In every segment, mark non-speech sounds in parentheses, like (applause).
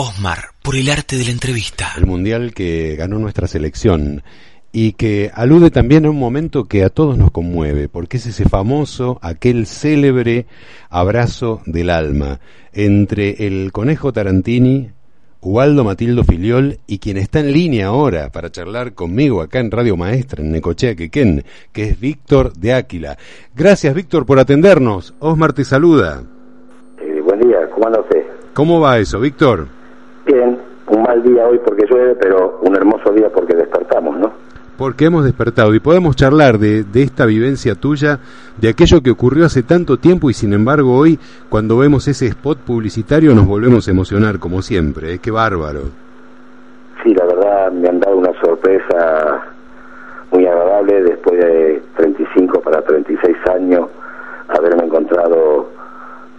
Osmar, por el arte de la entrevista. El mundial que ganó nuestra selección y que alude también a un momento que a todos nos conmueve, porque es ese famoso, aquel célebre abrazo del alma entre el conejo Tarantini, Ubaldo Matildo Filiol y quien está en línea ahora para charlar conmigo acá en Radio Maestra en Necochea Quequén, que es Víctor de Áquila. Gracias Víctor por atendernos. Osmar te saluda. Eh, buen día, ¿cómo anda usted? ¿Cómo va eso, Víctor? Bien, un mal día hoy porque llueve, pero un hermoso día porque despertamos, ¿no? porque hemos despertado y podemos charlar de, de, esta vivencia tuya, de aquello que ocurrió hace tanto tiempo y sin embargo hoy, cuando vemos ese spot publicitario, nos volvemos a emocionar como siempre. ¿eh? ¡Qué bárbaro! Sí, la verdad me han dado una sorpresa muy agradable después de 35 para 36 años haberme encontrado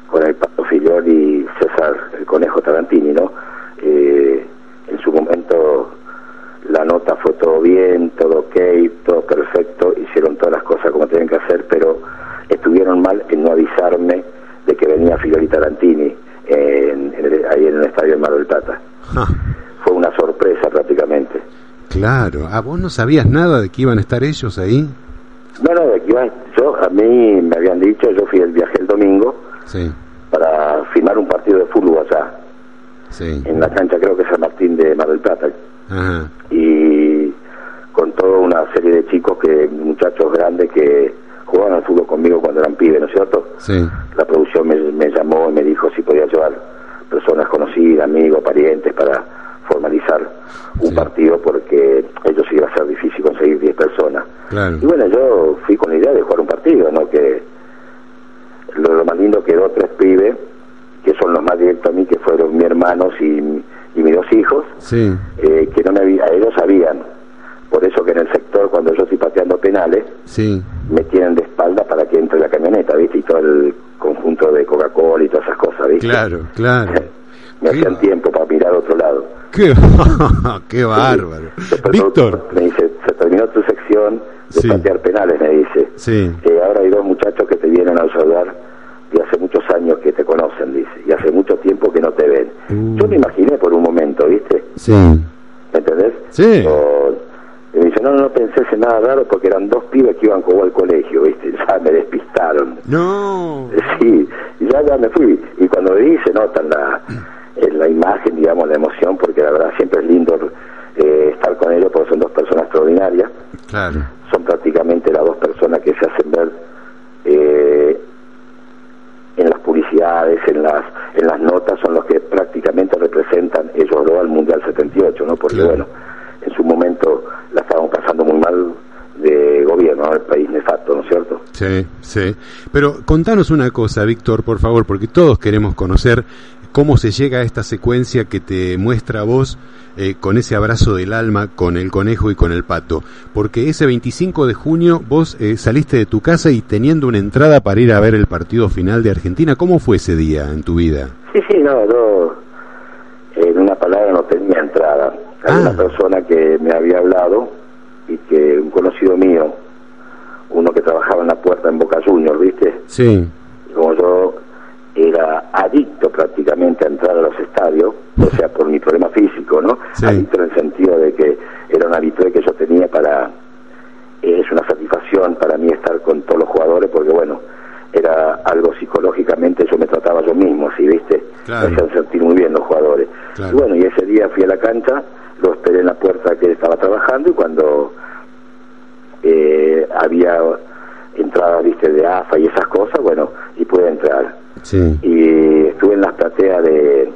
con el Pato Fillol y César, el Conejo Tarantini, ¿no? Eh, en su momento la nota fue todo bien, todo ok, todo perfecto, hicieron todas las cosas como tienen que hacer, pero estuvieron mal en no avisarme de que venía Fidel Tarantini en, en el, ahí en el estadio de Mar del Plata. Ah, Fue una sorpresa prácticamente. claro, ¿a vos no sabías nada de que iban a estar ellos ahí? No, no, de que iba- yo, a mí me habían dicho, yo fui el viaje el domingo Sí, para firmar un partido de fútbol allá, sí. en la cancha creo que es San Martín de Mar del Plata, Ajá, y con toda una serie de chicos que muchachos grandes que jugaban al fútbol conmigo cuando eran pibes, ¿no es cierto? Sí, La producción me, me llamó y me dijo si podía llevar personas conocidas, amigos, parientes para formalizar un Sí. partido porque ellos iba a ser difícil conseguir 10 personas. claro. Y bueno, yo fui con la idea de jugar un partido, ¿no? Que lo, lo más lindo quedó tres pibes, que son los más directos a mí, que fueron mis hermanos y, y mis dos hijos, Sí, eh, que no me había, ellos sabían. Por eso que en el sector, cuando yo estoy pateando penales, sí, me tienen de espalda para que entre la camioneta, ¿viste? Y todo el conjunto de Coca-Cola y todas esas cosas, ¿viste? claro, (laughs) claro. me hacían tiempo para mirar a otro lado. Qué, (laughs) qué bárbaro. Víctor, Me dice, se terminó tu sección de Sí. patear penales, me dice. sí, Eh, ahora hay dos muchachos que te vienen a saludar y hace muchos años que te conocen, dice, y hace mucho tiempo que no te ven. Uh. Yo me imaginé por un momento, ¿viste? sí, ¿Me entendés? Sí. O- dice, no, no, pensé en nada raro porque eran dos pibes que iban como al colegio, ¿viste? (laughs) Ya me despistaron. no, Sí, ya, ya me fui. Y cuando me vi se nota en la, en la imagen, digamos, la emoción, porque la verdad siempre es lindo eh, estar con ellos porque son dos personas extraordinarias. claro, Son prácticamente las dos personas que se hacen ver eh, en las publicidades, en las en las notas, son los que prácticamente representan ellos dos al Mundial 78, ¿no? Porque Claro. bueno, en su momento la estábamos pasando muy mal de gobierno, ¿no? el país nefasto, ¿no es cierto? sí, sí. Pero contanos una cosa, Víctor, por favor, porque todos queremos conocer cómo se llega a esta secuencia que te muestra a vos eh, con ese abrazo del alma, con el conejo y con el pato. Porque ese 25 de junio vos eh, saliste de tu casa y teniendo una entrada para ir a ver el partido final de Argentina. ¿Cómo fue ese día en tu vida? Sí, sí, no, yo en una palabra no tenía entrada. Ah. una persona que me había hablado y que un conocido mío, uno que trabajaba en la puerta en Boca Juniors, ¿viste? Sí, como yo era adicto prácticamente a entrar a los estadios, o sea, por mi problema físico, ¿no? Sí. Adicto en el sentido de que era un habitué que yo tenía para... Es una satisfacción para mí estar con todos los jugadores porque, bueno, era algo psicológicamente, yo me trataba yo mismo, así, ¿viste? Claro. Me hacían sentir muy bien los jugadores. Claro. Y bueno, y ese día fui a la cancha, lo esperé en la puerta que estaba trabajando y cuando eh, había entradas, viste, de AFA y esas cosas, bueno, y pude entrar. sí, Y estuve en las plateas de,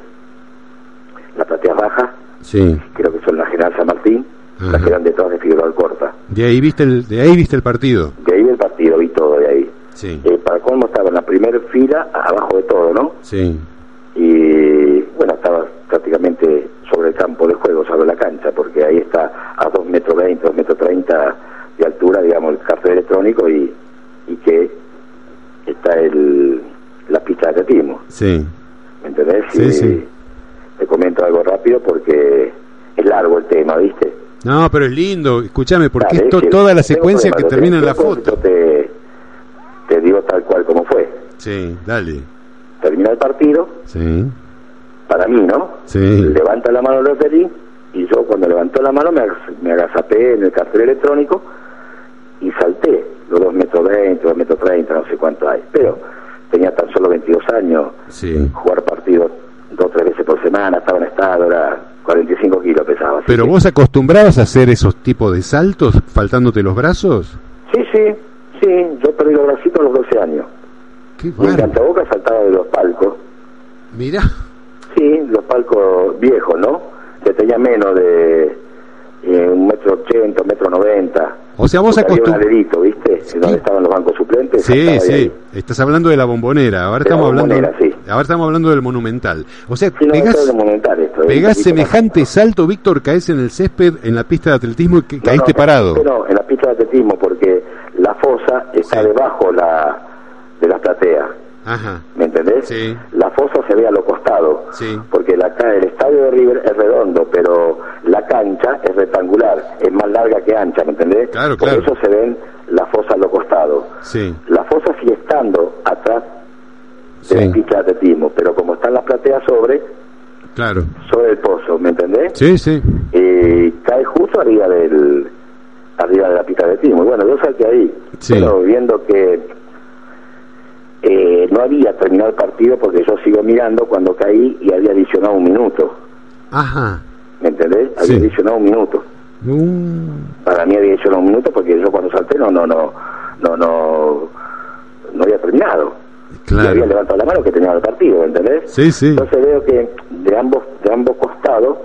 las plateas bajas, sí. creo que son la General San Martín, las que eran detrás de Figueroa Alcorta. De ahí viste el, de ahí viste el partido. De ahí el partido, vi todo de ahí. Sí, Eh, para cómo estaba en la primera fila, abajo de todo, ¿no? sí, Y bueno, estaba prácticamente sobre el de la cancha, porque ahí está a 2 metros 20, 2 metros 30 de altura, digamos, el café electrónico y, y que está el, la pista de atletismo. Sí. ¿Me entendés? Sí, y, sí. Te comento algo rápido porque es largo el tema, ¿viste? No, pero es lindo, escúchame, porque Dale, esto, es toda la secuencia problema, que termina en la foto. Te, te digo tal cual como fue. Sí, dale. Termina el partido. Sí. Para mí, ¿no? Sí. Levanta la mano el referí y yo cuando levantó la mano me, me agazapé en el cartel electrónico y salté los 2 metros 20, 2 metros 30, no sé cuánto hay. Pero tenía tan solo 22 años, Sí. jugar partidos dos o tres veces por semana, estaba en estado, era 45 kilos pesaba. ¿Pero vos acostumbrabas a hacer esos tipos de saltos faltándote los brazos? Sí, sí, sí, yo perdí los bracitos a los 12 años. Qué Y en. Cantaboca saltaba de los palcos, Mirá. sí, los palcos viejos, ¿no? Que tenía menos de eh, un metro ochenta, un metro noventa. O sea, vos Porque había un acostum- alerito, ¿viste? En donde estaban los bancos suplentes. Sí, sí. ahí. Estás hablando de la bombonera. Ahora De la estamos hablando. Sí. Ahora estamos hablando del monumental. O sea, Sí, no, pegás, monumental esto. es un pegás más- semejante salto, Víctor, caes en el césped, en la pista de atletismo y que No, caíste no, parado. No, en la pista de atletismo, porque la fosa está Sí. debajo la, de las plateas. Ajá. ¿Me entendés? Sí. La fosa se ve a los costados. Sí. Porque la, el estadio de River es redondo, pero la cancha es rectangular, es más larga que ancha, ¿me entendés? Claro, Por claro. eso se ven la fosa a los costados. Sí. La fosa sigue estando atrás de Sí. la pista de atletismo, pero como están las plateas sobre, Claro. sobre el pozo, ¿me entendés? Sí, sí. cae justo arriba del arriba de la pista de atletismo. Y bueno, yo salté ahí, Sí. pero viendo que eh, no había terminado el partido porque yo sigo mirando cuando caí y había adicionado un minuto, Ajá. ¿me entendés? Sí. Había adicionado un minuto. Uh, Para mí había adicionado un minuto porque yo cuando salté no no no no no no había terminado. Y había claro. levantado la mano que tenía el partido, ¿me entendés? Sí, sí. Entonces veo que de ambos de ambos costados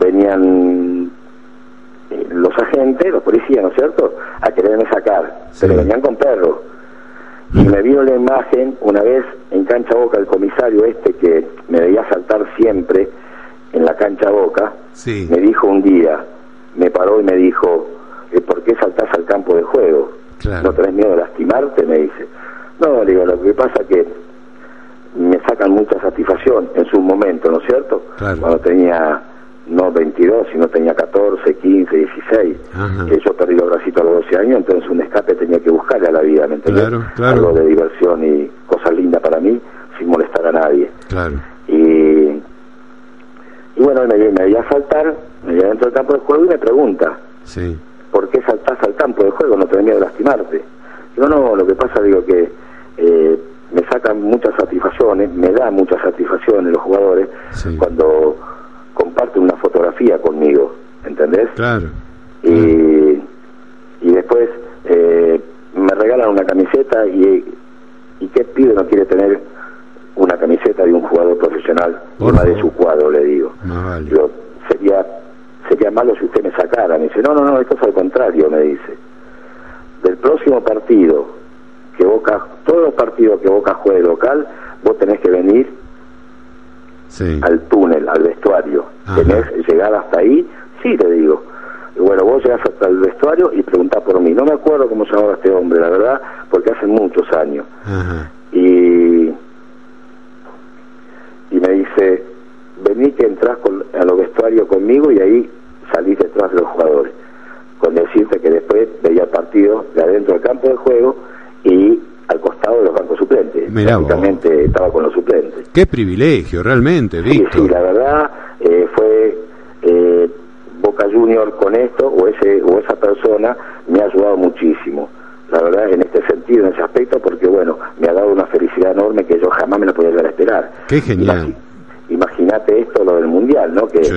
venían eh, los agentes, los policías, ¿no es cierto?, a quererme sacar, Sí. pero venían con perros. Y me vino la imagen una vez en Cancha Boca el comisario este que me veía saltar siempre en la Cancha Boca, Sí. me dijo un día, me paró y me dijo, eh, ¿por qué saltás al campo de juego? Claro. ¿No tenés miedo de lastimarte? Me dice. No, le digo, lo que pasa que me sacan mucha satisfacción en su momento, ¿no es cierto? Claro. Cuando tenía no 22, sino tenía 14, 15, 16. Ajá. Que yo perdí los bracitos a los 12 años, entonces un escape tenía que buscarle a la vida, ¿me entendés? Claro, claro. Algo de diversión y cosas lindas para mí, sin molestar a nadie. Claro. Y, y bueno, me, me veía saltar, me veía dentro del campo de juego y me pregunta, Sí. ¿por qué saltás al campo de juego? No tenés miedo de lastimarte. Digo, no, lo que pasa, digo que eh, me sacan muchas satisfacciones, me da muchas satisfacciones los jugadores Sí. cuando comparten una fotografía conmigo, ¿entendés? Claro. Y, y después eh, me regalan una camiseta y, y qué pibe no quiere tener una camiseta de un jugador profesional Por una de su cuadro, le digo. Vale. Digo, sería sería malo si usted me sacara. Me dice, no, no, no, esto es al contrario, me dice. Del próximo partido que Boca, todos los partidos que Boca juegue local, vos tenés que venir Sí. al túnel, al vestuario. Ajá. ¿Tenés llegar hasta ahí? Sí, le digo. Bueno, vos llegás hasta el vestuario y preguntás por mí. No me acuerdo cómo se llamaba este hombre, la verdad, porque hace muchos años. Ajá. Y, y me dice, vení que entras con, a los vestuarios conmigo y ahí salís detrás de los jugadores. Con decirte que después veía el partido de adentro del campo de juego y al costado de los bancos suplentes. Prácticamente estaba con los suplentes. Qué privilegio, realmente, Sí, Víctor. sí, la verdad eh, fue eh, Boca Junior con esto o ese o esa persona me ha ayudado muchísimo. La verdad en este sentido, en ese aspecto, porque bueno, me ha dado una felicidad enorme que yo jamás me la podía llegar a esperar. Qué genial. Imagínate esto, lo del mundial, ¿no? Que Sí.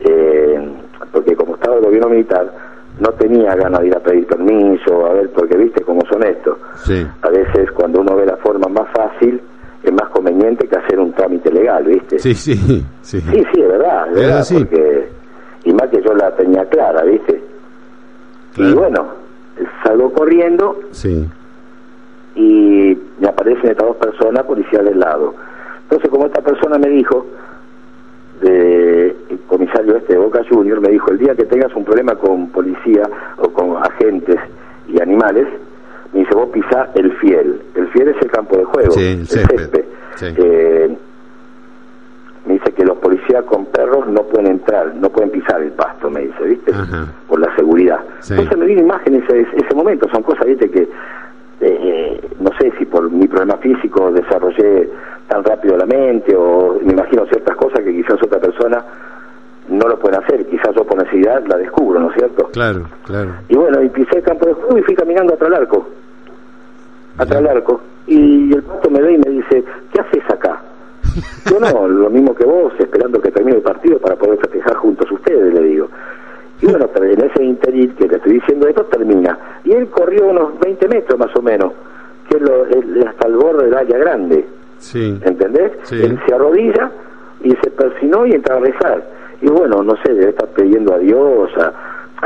eh, porque como estaba el gobierno militar no tenía ganas de ir a pedir permiso, a ver, porque viste cómo son estos. Sí. A veces cuando uno ve la forma más fácil es más conveniente que hacer un trámite legal, ¿viste? Sí, sí, sí. Sí, sí, es verdad, es verdad, así. porque y más que yo la tenía clara, ¿viste? Claro. Y bueno, salgo corriendo Sí. y me aparecen estas dos personas policías del lado. Entonces, como esta persona me dijo, de, el comisario este de Boca Junior, me dijo, el día que tengas un problema con policía o con agentes y animales, me dice, vos pisá el fiel. El fiel es el campo de juego, Sí, el césped. Sí. Eh, me dice que los policías con perros no pueden entrar, no pueden pisar el pasto, me dice, ¿viste? Ajá. Por la seguridad. Sí. Entonces me vino imágenes ese, ese momento, son cosas, ¿viste? Que eh, no sé si por mi problema físico desarrollé tan rápido la mente o me imagino ciertas que quizás otra persona no lo puede hacer, quizás yo por necesidad la descubro, ¿no es cierto? Claro, claro. Y bueno, y pisé el campo de juego y fui caminando atrás del arco. Atrás del arco. Y el pato me ve y me dice, ¿qué haces acá? (laughs) Yo no, lo mismo que vos, esperando que termine el partido para poder festejar juntos ustedes, le digo. Y (laughs) bueno, pero en ese interín que te estoy diciendo esto termina. Y él corrió unos 20 metros más o menos, que es lo- es hasta el borde del área grande. Sí. ¿entendés? Sí. Él se arrodilla y se persinó y entra a rezar. Y bueno, no sé, debe estar pidiendo a Dios, a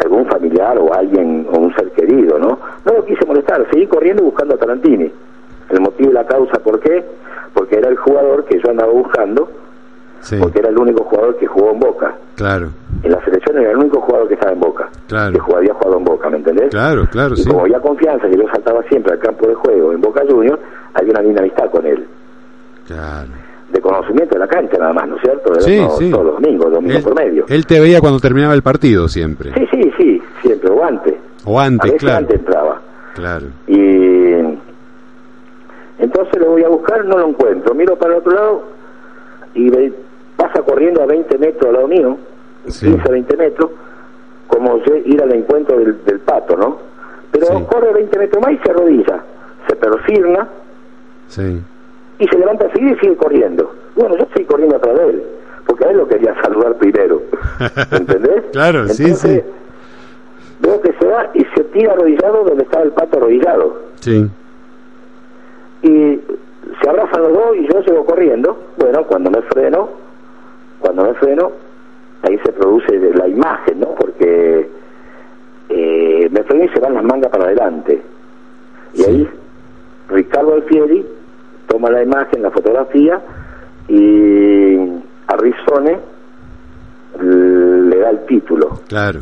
algún familiar o a alguien, o un ser querido, ¿no? No lo quise molestar, seguí corriendo buscando a Tarantini. El motivo y la causa, ¿por qué? Porque era el jugador que yo andaba buscando, Sí. porque era el único jugador que jugó en Boca. Claro, En la selección era el único jugador que estaba en Boca, Claro. que jugaba- había jugado en Boca, ¿me entendés? claro, claro, y sí. como había confianza que yo saltaba siempre al campo de juego en Boca Juniors, había una linda amistad con él Claro. De conocimiento de la cancha nada más, ¿no es cierto? De Sí, todos los domingos, domingo Él, por medio. él te veía cuando terminaba el partido siempre. Sí, sí, sí, siempre, o antes. O A antes, veces claro. antes entraba. Claro. Y entonces lo voy a buscar, no lo encuentro. Miro para el otro lado y ve- pasa corriendo a 20 metros al lado mío, Sí. 15, 20 metros, como yo ir al encuentro del, del pato, ¿no? Pero Sí. corre 20 metros más y se arrodilla, se perfirna Sí. Y se levanta a seguir y sigue corriendo. Bueno, yo estoy corriendo atrás de él, porque a él lo quería saludar primero. (laughs) ¿Entendés? Claro, sí, Entonces, sí. Veo que se va y se tira arrodillado donde estaba el pato arrodillado. Sí. Y se abrazan los dos y yo sigo corriendo. Bueno, cuando me freno, cuando me freno, ahí se produce la imagen, ¿no? Porque eh, me freno y se van las mangas para adelante. Y Sí. ahí Ricardo Alfieri toma la imagen, la fotografía y a Rizone le da el título. Claro.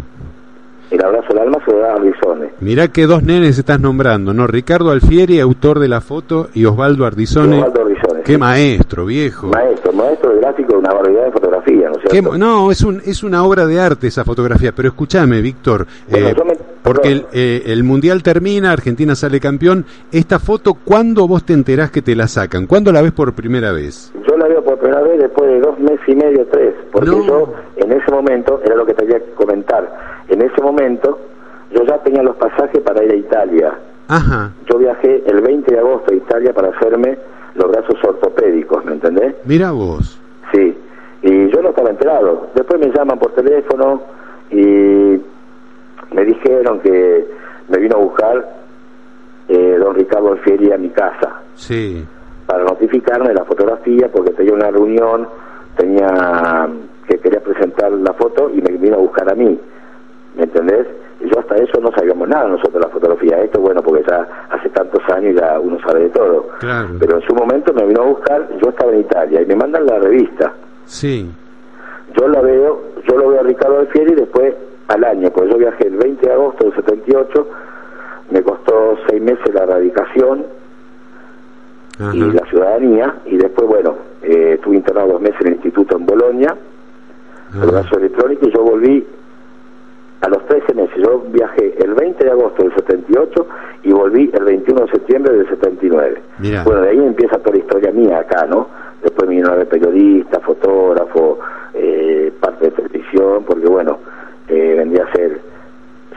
El abrazo al alma se lo da a Rizone. Mirá qué dos nenes estás nombrando, ¿no? Ricardo Alfieri, autor de la foto, y Osvaldo Ardizone. Osvaldo Rizone, Qué sí. maestro, viejo. Maestro, maestro de gráfico de una barbaridad de fotografía, ¿no es cierto? no, es, un, es una obra de arte esa fotografía, pero escúchame, Víctor, Bueno, eh, yo me- porque el, eh, el Mundial termina, Argentina sale campeón, esta foto, ¿cuándo vos te enterás que te la sacan? ¿Cuándo la ves por primera vez? Yo la veo por primera vez después de dos meses y medio, tres, porque No. yo en ese momento, era lo que tenía que comentar, en ese momento yo ya tenía los pasajes para ir a Italia. Ajá, Yo viajé el 20 de agosto a Italia para hacerme los brazos ortopédicos, ¿me entendés? mira vos. Sí, y yo no estaba enterado. Después me llaman por teléfono y me dijeron que me vino a buscar eh, don Ricardo Alfieri a mi casa Sí, para notificarme de la fotografía porque tenía una reunión, tenía que quería presentar la foto y me vino a buscar a mí, ¿me entendés? Y yo hasta eso no sabíamos nada nosotros de la fotografía. Esto, bueno, porque ya hace tantos años ya uno sabe de todo. Claro. Pero en su momento me vino a buscar, yo estaba en Italia y me mandan la revista. sí, Yo la veo, yo lo veo a Ricardo Alfieri después al año, porque yo viajé el 20 de agosto del 78, me costó seis meses la radicación ajá, y la ciudadanía, y después, bueno, eh, estuve internado dos meses en el instituto en Bolonia, el brazo electrónico, y yo volví a los 13 meses. Yo viajé el 20 de agosto del 78 y volví el 21 de septiembre del 79. Mirá. Bueno, de ahí empieza toda la historia mía acá, ¿no? Después me vino a ver periodista, fotógrafo, eh, parte de televisión, porque bueno, eh, vendría a ser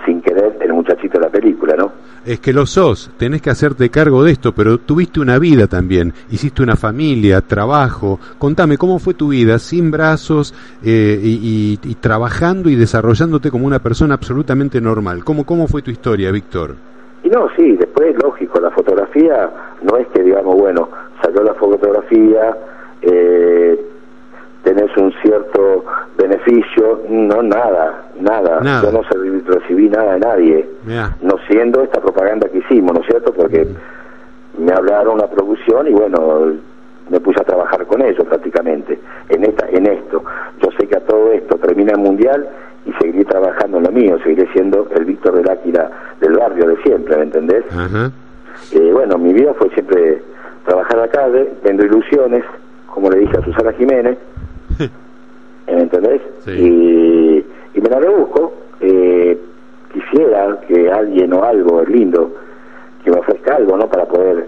sin querer el muchachito de la película, ¿no? Es que lo sos, tenés que hacerte cargo de esto, pero tuviste una vida también, hiciste una familia, trabajo. Contame, ¿cómo fue tu vida sin brazos eh, y, y- y trabajando y desarrollándote como una persona absolutamente normal? ¿Cómo, cómo fue tu historia, Víctor? Y no, sí, después, lógico, la fotografía no es que, digamos, bueno, salió la fotografía, eh, tenés un cierto beneficio, no, nada, nada. Nada. Yo no recibí nada de nadie, no siendo esta propaganda que hicimos, ¿no es cierto? Porque me hablaron una producción y bueno, me puse a trabajar con ellos prácticamente, en esta, en esto. Yo sé que a todo esto termina el mundial y seguiré trabajando en lo mío, seguiré siendo el Víctor del Áquila del barrio de siempre, ¿me entendés? Ajá. Eh, bueno, mi vida fue siempre trabajar a la calle, vendo ilusiones, como le dije a Susana Jiménez, ¿me entendés? Sí. Y, y me la rebusco. Eh, quisiera que alguien o algo lindo que me ofrezca algo, ¿no? Para poder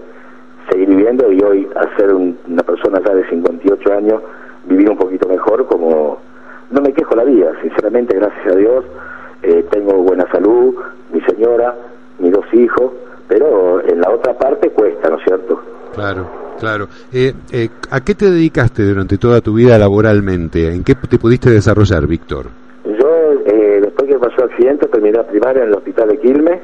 seguir viviendo y hoy, ser un- una persona ya de 58 años, vivir un poquito mejor como... No me quejo la vida, sinceramente, gracias a Dios, eh, tengo buena salud, mi señora, mis dos hijos, pero en la otra parte cuesta, ¿no es cierto? Claro, claro. Eh, eh, ¿A qué te dedicaste durante toda tu vida laboralmente? ¿En qué te pudiste desarrollar, Víctor? Yo, eh, después que pasó el accidente, terminé la primaria en el hospital de Quilmes,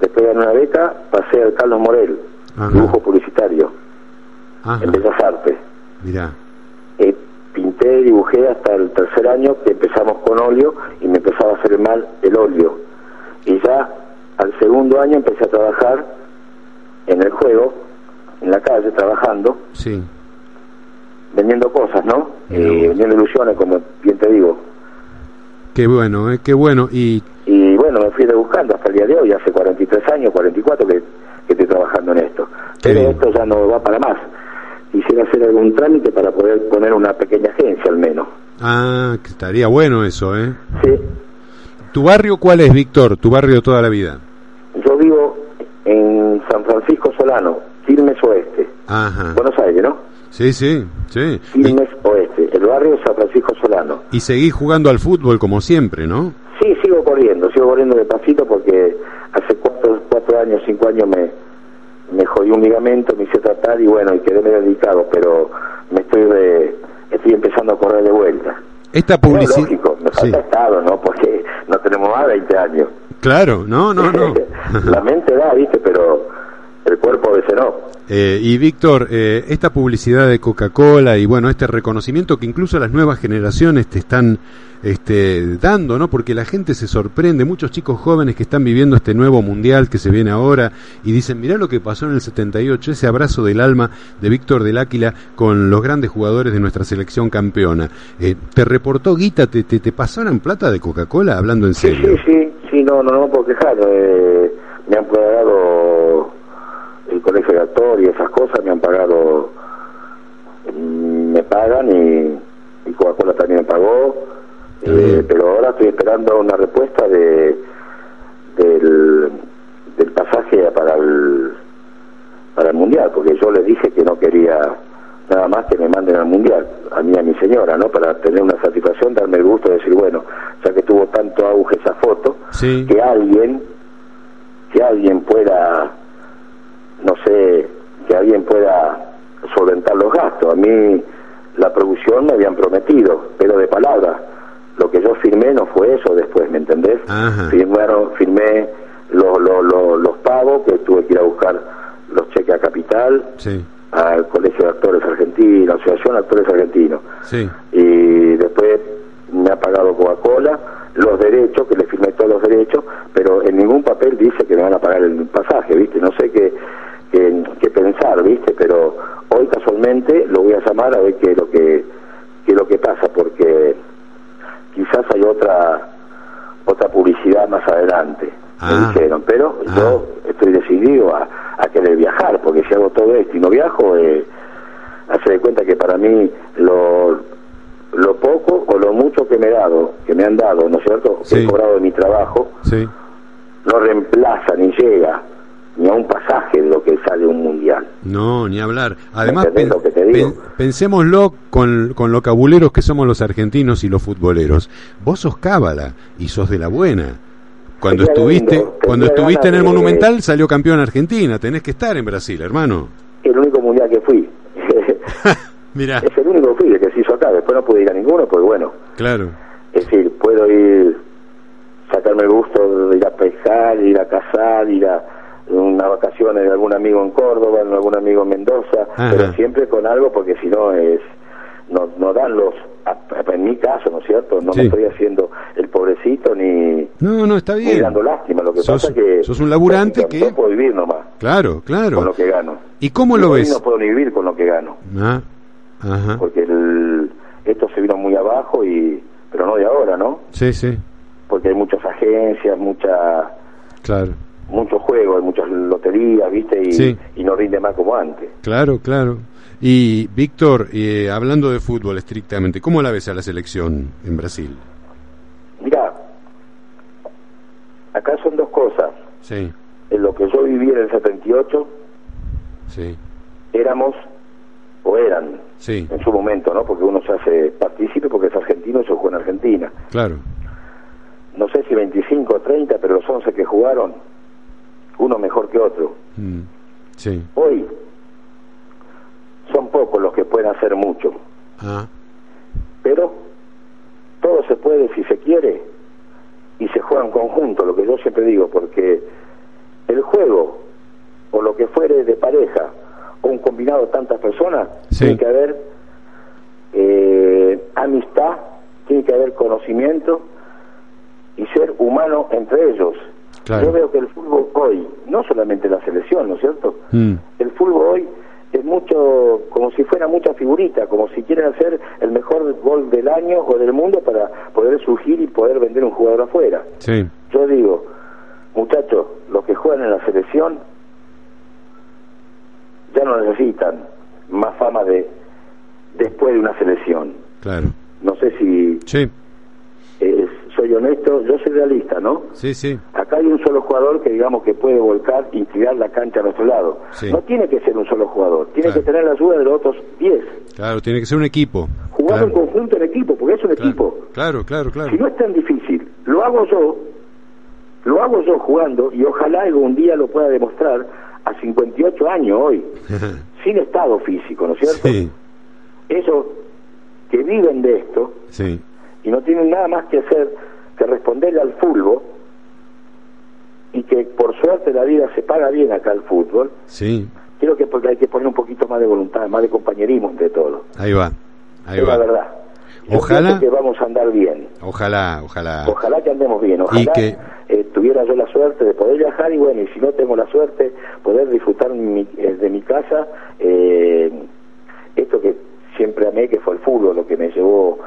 después gané una beca, pasé al Carlos Morel, Ajá. dibujo publicitario, Ajá, en Bellas Artes. mirá. Eh, pinté, dibujé hasta el tercer año que empezamos con óleo y me empezaba a hacer mal el óleo. Y ya al segundo año empecé a trabajar en el juego, en la calle, trabajando, Sí, vendiendo cosas, ¿no? Mirá Eh, vendiendo ilusiones, como bien te digo. qué bueno, eh, qué bueno. Y Y bueno, me fui buscando hasta el día de hoy, hace 43 años, 44 que, que estoy trabajando en esto. Pero esto ya no va para más. Quisiera hacer algún trámite para poder poner una pequeña agencia al menos. ah, estaría bueno eso, ¿eh? Sí, ¿Tu barrio cuál es, Víctor? ¿Tu barrio de toda la vida? yo vivo en San Francisco Solano, Quilmes Oeste, Ajá. Buenos Aires, ¿no? Sí, sí, sí. Y, Quilmes Oeste, el barrio San Francisco Solano. y seguís jugando al fútbol como siempre, ¿no? Sí, sigo corriendo, sigo corriendo despacito porque hace cuatro, cuatro años, cinco años me, me jodí un ligamento, me hice tratar y bueno, y quedé medio delicado, pero me estoy de- estoy empezando a correr de vuelta. Esta publicidad... lógico, me Sí, falta estado, ¿no? Porque no tenemos más de 20 años. claro, no, no, no. (laughs) La mente da, ¿viste? Pero el cuerpo a veces no. Eh, y Víctor, eh, esta publicidad de Coca-Cola y bueno, este reconocimiento que incluso las nuevas generaciones te están este, dando, ¿no? Porque la gente se sorprende, muchos chicos jóvenes que están viviendo este nuevo mundial que se viene ahora y dicen, mirá lo que pasó en el 78, ese abrazo del alma de Víctor del Áquila con los grandes jugadores de nuestra selección campeona. Eh, ¿Te reportó Guita, te, te, te pasaron plata de Coca-Cola hablando en serio? sí, sí, sí, no, no, no me puedo quejar. eh, me han el y esas cosas, me han pagado, mm, me pagan y, y Coca-Cola también me pagó. Eh, pero ahora estoy esperando una respuesta de del, del pasaje para el para el mundial, porque yo les dije que no quería nada más que me manden al mundial, a mí y a mi señora, ¿no? Para tener una satisfacción, darme el gusto de decir, bueno, ya que tuvo tanto auge esa foto, Sí. que alguien, que alguien pueda, no sé, que alguien pueda solventar los gastos. A mí la producción me habían prometido, pero de palabra. Lo que yo firmé no fue eso después, ¿me entendés? Ajá. Firmaron, firmé los, los, los, los pagos, que tuve que ir a buscar los cheques a Capital, Sí, al Colegio de Actores Argentinos, Asociación de Actores Argentinos sí. y después me ha pagado Coca-Cola los derechos, que le firmé todos los derechos, pero en ningún papel dice que me van a pagar el pasaje, ¿viste? No sé qué, qué pensar, ¿viste? Pero hoy casualmente lo voy a llamar a ver qué es lo que, qué es lo que pasa, porque quizás hay otra otra publicidad más adelante, Ah. me dijeron, pero Ah. yo estoy decidido a, a querer viajar, porque si hago todo esto y no viajo, eh, hace de cuenta que para mí lo, lo poco o lo mucho que me he dado, que me han dado, ¿no es cierto?, que he cobrado de mi trabajo, Sí. no reemplaza ni llega ni a un pasaje de lo que sale un mundial. No, ni hablar. Además, entendés pen- lo que te digo? pen- pensémoslo con, con lo cabuleros que somos los argentinos y los futboleros. Vos sos cábala y sos de la buena. Cuando estuviste, lindo, cuando estuviste en el de- Monumental salió campeón Argentina. Tenés que estar en Brasil, hermano. El único mundial que fui. (laughs) (laughs) Mirá, es el único que fui, el que se hizo acá. Después no pude ir a ninguno, porque bueno, claro. es decir, puedo ir, sacarme el gusto de ir a pescar, ir a cazar, ir a unas vacaciones de algún amigo en Córdoba, de algún amigo en Mendoza, Ajá. pero siempre con algo, porque si no es no, no dan los, en mi caso, ¿no es cierto? No Sí. me estoy haciendo el pobrecito ni, No, no, está ni bien. dando lástima. Lo que Sos- pasa es que sos un laburante que- no puedo vivir nomás Claro, con lo claro. que gano. ¿Y cómo lo Hoy ves? No puedo ni vivir con lo que gano. Ah, ajá. porque el, esto se vino muy abajo y pero no de ahora no Sí, sí, porque hay muchas agencias mucha claro. Mucho juego, hay muchas loterías, ¿viste? Y, Sí. y no rinde más como antes. Claro, claro. Y Víctor, eh, hablando de fútbol estrictamente, ¿cómo la ves a la selección en Brasil? Mira, acá son dos cosas. Sí, En lo que yo viví en el 78, sí, éramos, o eran, sí, en su momento, ¿no? Porque uno se hace partícipe porque es argentino y se jugó en Argentina. claro. No sé si 25 o 30, pero los 11 que jugaron, uno mejor que otro. Mm, sí. Hoy son pocos los que pueden hacer mucho, Ah, pero todo se puede si se quiere y se juega en conjunto, lo que yo siempre digo, porque el juego o lo que fuere de pareja o un combinado de tantas personas, Sí. tiene que haber eh, amistad, tiene que haber conocimiento y ser humano entre ellos. Claro. Yo veo que el fútbol hoy, no solamente la selección, ¿no es cierto? mm, el fútbol hoy es mucho como si fuera mucha figurita, como si quieren hacer el mejor gol del año o del mundo para poder surgir y poder vender un jugador afuera. sí, Yo digo, muchachos, los que juegan en la selección ya no necesitan más fama de después de una selección. claro. No sé si Sí, soy honesto, yo soy realista, ¿no? sí, sí, Acá hay un solo jugador que digamos que puede volcar y tirar la cancha a nuestro lado. Sí. No tiene que ser un solo jugador, tiene Claro. que tener la ayuda de los otros 10. claro, tiene que ser un equipo. Jugar claro, en conjunto en equipo, porque es un claro, equipo. Claro, claro, claro. Si no es tan difícil, lo hago yo, lo hago yo jugando y ojalá algún día lo pueda demostrar a 58 años hoy, (laughs) sin estado físico, ¿no es cierto? sí, Esos que viven de esto sí, y no tienen nada más que hacer que responderle al fútbol y que por suerte la vida se paga bien acá al fútbol, sí, creo que porque hay que poner un poquito más de voluntad, más de compañerismo entre todos. ahí va, ahí es la va. verdad. Yo Ojalá- que vamos a andar bien. Ojalá, ojalá. Ojalá que andemos bien, ojalá que- eh, tuviera yo la suerte de poder viajar y bueno, y si no tengo la suerte, poder disfrutar mi- eh, de mi casa eh, esto que siempre amé, que fue el fútbol, lo que me llevó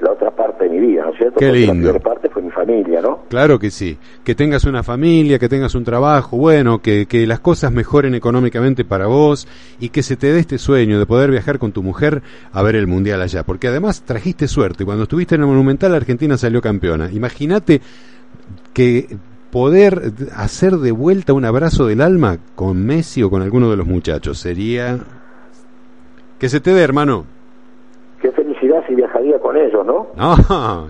la otra parte de mi vida, ¿no es cierto? Qué Porque lindo. La primera parte fue mi familia, ¿no? Claro que sí. Que tengas una familia, que tengas un trabajo, bueno, que, que las cosas mejoren económicamente para vos y que se te dé este sueño de poder viajar con tu mujer a ver el Mundial allá. Porque además trajiste suerte. Cuando estuviste en el Monumental, Argentina salió campeona. Imagínate que poder hacer de vuelta un abrazo del alma con Messi o con alguno de los muchachos sería... Que se te dé, hermano. Felicidad si viajaría con ellos, ¿no? (laughs) No,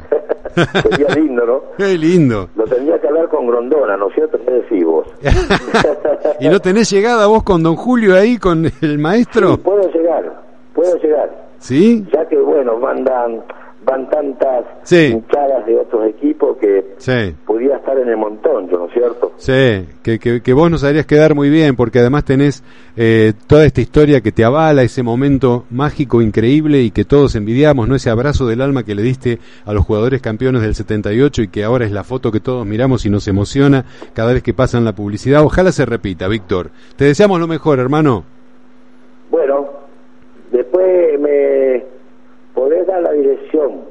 Sería lindo, ¿no? (laughs) qué lindo. Lo tendría que hablar con Grondona, ¿no es cierto? ¿Qué decís vos? (laughs) ¿Y no tenés llegada vos con don Julio ahí, con el Sí, maestro? puedo llegar, puedo llegar. ¿Sí? ya que bueno mandan van tantas Sí. hinchadas de otros equipos que Sí, podía estar en el montón no es cierto sí, que, que, que vos nos harías quedar muy bien, porque además tenés eh, toda esta historia que te avala, ese momento mágico, increíble y que todos envidiamos, ¿no? Ese abrazo del alma que le diste a los jugadores campeones del 78 y que ahora es la foto que todos miramos y nos emociona cada vez que pasan la publicidad. Ojalá se repita, Víctor. Te deseamos lo mejor, hermano. bueno después me la dirección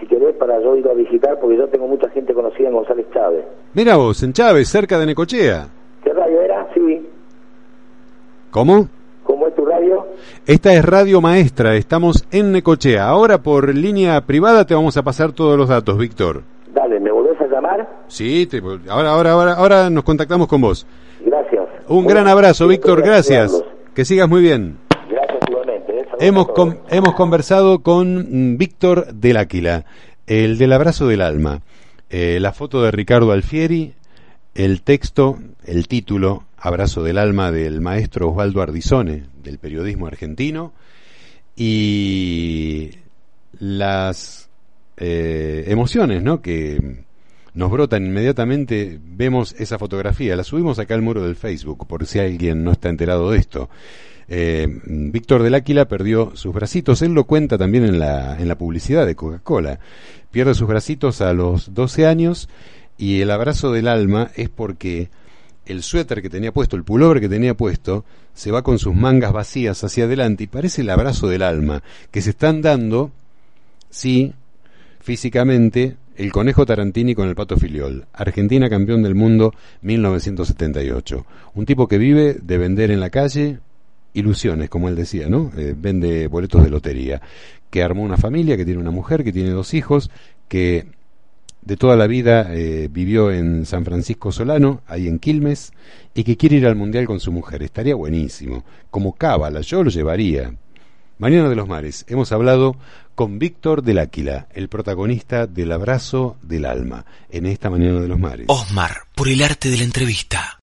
si querés para yo ir a visitar porque yo tengo mucha gente conocida en González Chávez Mira vos, en Chávez, cerca de Necochea. ¿qué radio era? sí ¿Cómo? ¿cómo es tu radio? Esta es Radio Maestra, estamos en Necochea. Ahora por línea privada te vamos a pasar todos los datos, Víctor. dale ¿me volvés a llamar? Sí, te- ahora, ahora, ahora, ahora nos contactamos con vos. gracias Un Bueno, gran abrazo, Víctor, gracias. Que sigas muy bien. gracias igualmente ¿eh? Saludos Hemos, con- hemos conversado con mm, Víctor del Áquila, el del abrazo del alma, eh, la foto de Ricardo Alfieri, el texto, el título, Abrazo del alma del maestro Osvaldo Ardizone, del periodismo argentino, y las eh, emociones ¿no? que nos brotan inmediatamente, vemos esa fotografía, la subimos acá al muro del Facebook, por si alguien no está enterado de esto. Eh, Víctor del Áquila perdió sus bracitos, él lo cuenta también en la, en la publicidad de Coca-Cola. Pierde sus bracitos a los 12 años y el abrazo del alma es porque el suéter que tenía puesto, el pullover que tenía puesto, se va con sus mangas vacías hacia adelante y parece el abrazo del alma, que se están dando, sí, físicamente, El Conejo Tarantini con el Pato Filiol. Argentina campeón del mundo 1978. Un tipo que vive de vender en la calle ilusiones, como él decía, ¿no? Eh, vende boletos de lotería. Que armó una familia, que tiene una mujer, que tiene dos hijos, que de toda la vida eh, vivió en San Francisco Solano, ahí en Quilmes, y que quiere ir al Mundial con su mujer. Estaría buenísimo. Como cábala, yo lo llevaría. Mañana de los Mares, hemos hablado con Víctor del Áquila, el protagonista del abrazo del alma, en esta Mañana de los Mares. Osmar, por el arte de la entrevista.